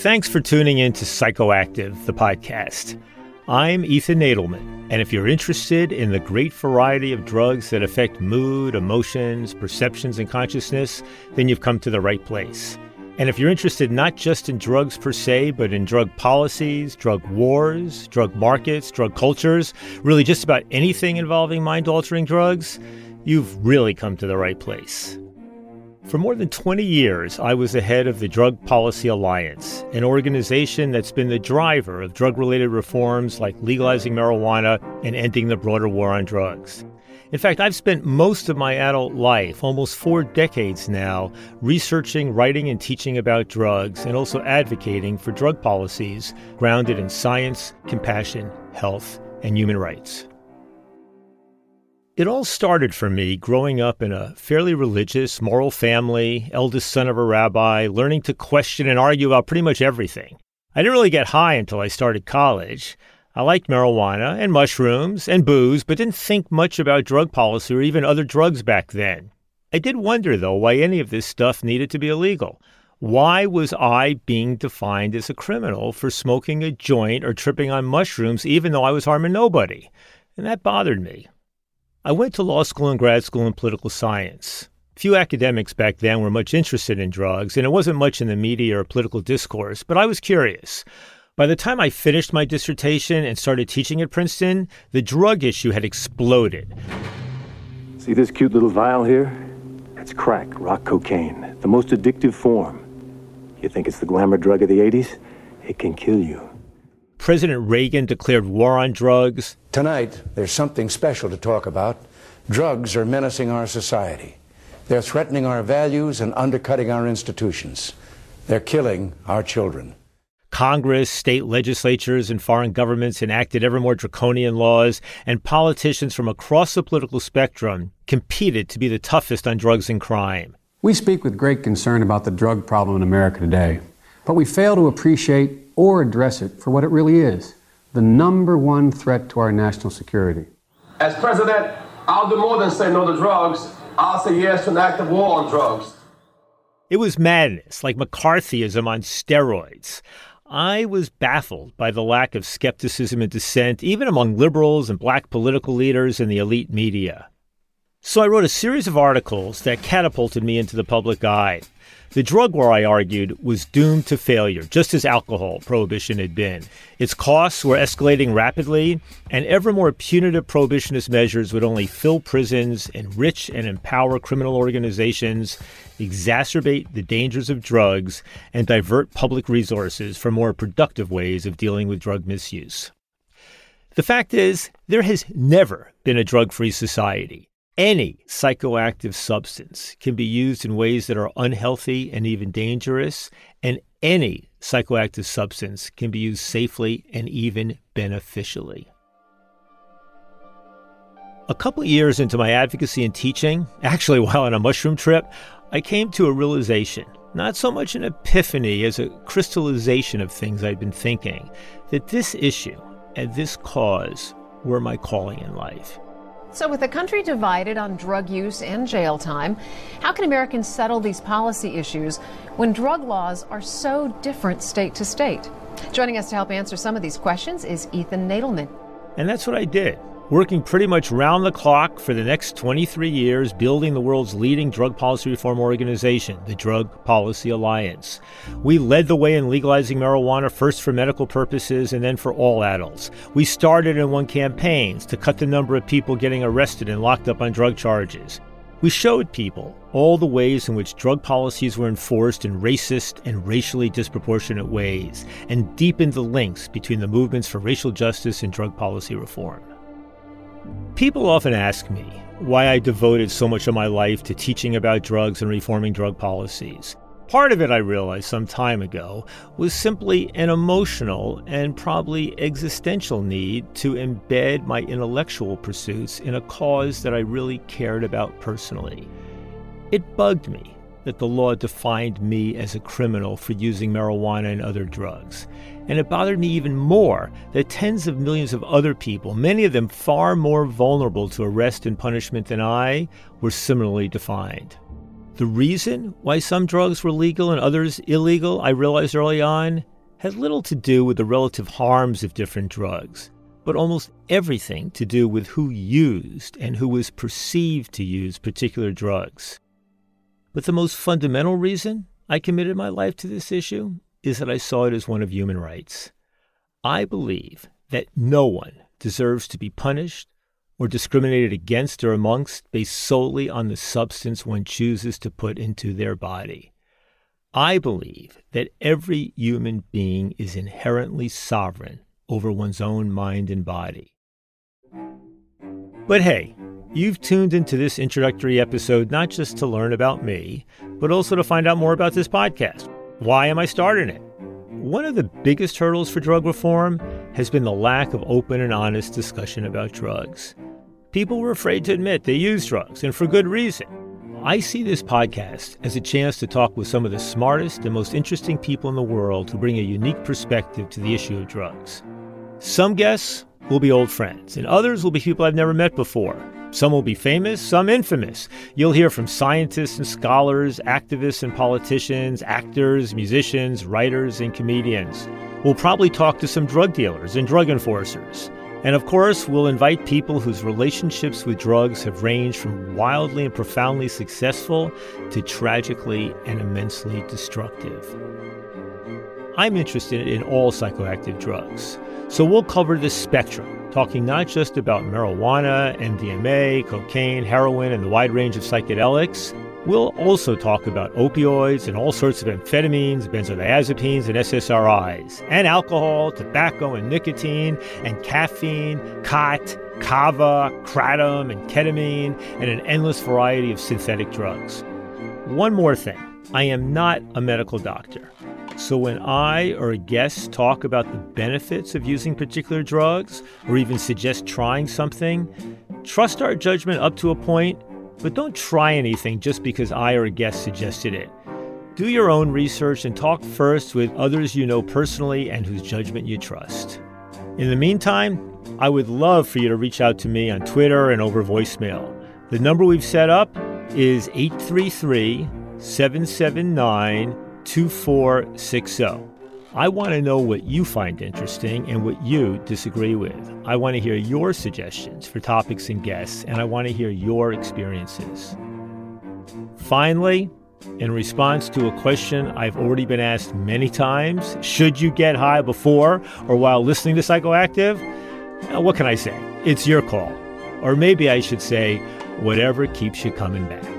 Thanks for tuning in to Psychoactive, the podcast. I'm Ethan Nadelmann, and if you're interested in the great variety of drugs that affect mood, emotions, perceptions, and consciousness, then you've come to the right place. And if you're interested not just in drugs per se, but in drug policies, drug wars, drug markets, drug cultures, really just about anything involving mind altering drugs, you've really come to the right place. For more than 20 years, I was the head of the Drug Policy Alliance, an organization that's been the driver of drug related reforms like legalizing marijuana and ending the broader war on drugs. In fact, I've spent most of my adult life, almost four decades now, researching, writing, and teaching about drugs and also advocating for drug policies grounded in science, compassion, health, and human rights. It all started for me growing up in a fairly religious, moral family, eldest son of a rabbi, learning to question and argue about pretty much everything. I didn't really get high until I started college. I liked marijuana and mushrooms and booze, but didn't think much about drug policy or even other drugs back then. I did wonder, though, why any of this stuff needed to be illegal. Why was I being defined as a criminal for smoking a joint or tripping on mushrooms, even though I was harming nobody? And that bothered me. I went to law school and grad school in political science. Few academics back then were much interested in drugs, and it wasn't much in the media or political discourse, but I was curious. By the time I finished my dissertation and started teaching at Princeton, the drug issue had exploded. See this cute little vial here? It's crack, rock cocaine, the most addictive form. You think it's the glamour drug of the 80s? It can kill you. President Reagan declared war on drugs. Tonight, there's something special to talk about. Drugs are menacing our society. They're threatening our values and undercutting our institutions. They're killing our children. Congress, state legislatures, and foreign governments enacted ever more draconian laws, and politicians from across the political spectrum competed to be the toughest on drugs and crime. We speak with great concern about the drug problem in America today, but we fail to appreciate or address it for what it really is the number one threat to our national security. As president, I'll do more than say no to drugs. I'll say yes to an active war on drugs. It was madness, like McCarthyism on steroids. I was baffled by the lack of skepticism and dissent, even among liberals and black political leaders and the elite media. So I wrote a series of articles that catapulted me into the public eye. The drug war, I argued, was doomed to failure, just as alcohol prohibition had been. Its costs were escalating rapidly, and ever more punitive prohibitionist measures would only fill prisons, enrich and empower criminal organizations, exacerbate the dangers of drugs, and divert public resources for more productive ways of dealing with drug misuse. The fact is, there has never been a drug free society. Any psychoactive substance can be used in ways that are unhealthy and even dangerous, and any psychoactive substance can be used safely and even beneficially. A couple years into my advocacy and teaching, actually while on a mushroom trip, I came to a realization, not so much an epiphany as a crystallization of things I'd been thinking, that this issue and this cause were my calling in life. So, with the country divided on drug use and jail time, how can Americans settle these policy issues when drug laws are so different state to state? Joining us to help answer some of these questions is Ethan Nadelmann. And that's what I did working pretty much round the clock for the next 23 years, building the world's leading drug policy reform organization, the Drug Policy Alliance. We led the way in legalizing marijuana first for medical purposes and then for all adults. We started and won campaigns to cut the number of people getting arrested and locked up on drug charges. We showed people all the ways in which drug policies were enforced in racist and racially disproportionate ways, and deepened the links between the movements for racial justice and drug policy reform. People often ask me why I devoted so much of my life to teaching about drugs and reforming drug policies. Part of it, I realized some time ago, was simply an emotional and probably existential need to embed my intellectual pursuits in a cause that I really cared about personally. It bugged me that the law defined me as a criminal for using marijuana and other drugs. And it bothered me even more that tens of millions of other people, many of them far more vulnerable to arrest and punishment than I, were similarly defined. The reason why some drugs were legal and others illegal, I realized early on, had little to do with the relative harms of different drugs, but almost everything to do with who used and who was perceived to use particular drugs. But the most fundamental reason I committed my life to this issue is that I saw it as one of human rights. I believe that no one deserves to be punished or discriminated against or amongst based solely on the substance one chooses to put into their body. I believe that every human being is inherently sovereign over one's own mind and body. But hey, you've tuned into this introductory episode not just to learn about me, but also to find out more about this podcast. Why am I starting it? One of the biggest hurdles for drug reform has been the lack of open and honest discussion about drugs. People were afraid to admit they use drugs, and for good reason. I see this podcast as a chance to talk with some of the smartest and most interesting people in the world who bring a unique perspective to the issue of drugs. Some guests will be old friends, and others will be people I've never met before. Some will be famous, some infamous. You'll hear from scientists and scholars, activists and politicians, actors, musicians, writers, and comedians. We'll probably talk to some drug dealers and drug enforcers. And of course, we'll invite people whose relationships with drugs have ranged from wildly and profoundly successful to tragically and immensely destructive. I'm interested in all psychoactive drugs, so we'll cover the spectrum, talking not just about marijuana, MDMA, cocaine, heroin, and the wide range of psychedelics We'll also talk about opioids and all sorts of amphetamines, benzodiazepines, and SSRIs, and alcohol, tobacco, and nicotine, and caffeine, khat, kava, kratom, and ketamine, and an endless variety of synthetic drugs. One more thing I am not a medical doctor. So when I or a guest talk about the benefits of using particular drugs, or even suggest trying something, trust our judgment up to a point but don't try anything just because I or a guest suggested it. Do your own research and talk first with others you know personally and whose judgment you trust. In the meantime, I would love for you to reach out to me on Twitter and over voicemail. The number we've set up is 833 779 2460. I want to know what you find interesting and what you disagree with. I want to hear your suggestions for topics and guests, and I want to hear your experiences. Finally, in response to a question I've already been asked many times should you get high before or while listening to Psychoactive? What can I say? It's your call. Or maybe I should say, whatever keeps you coming back.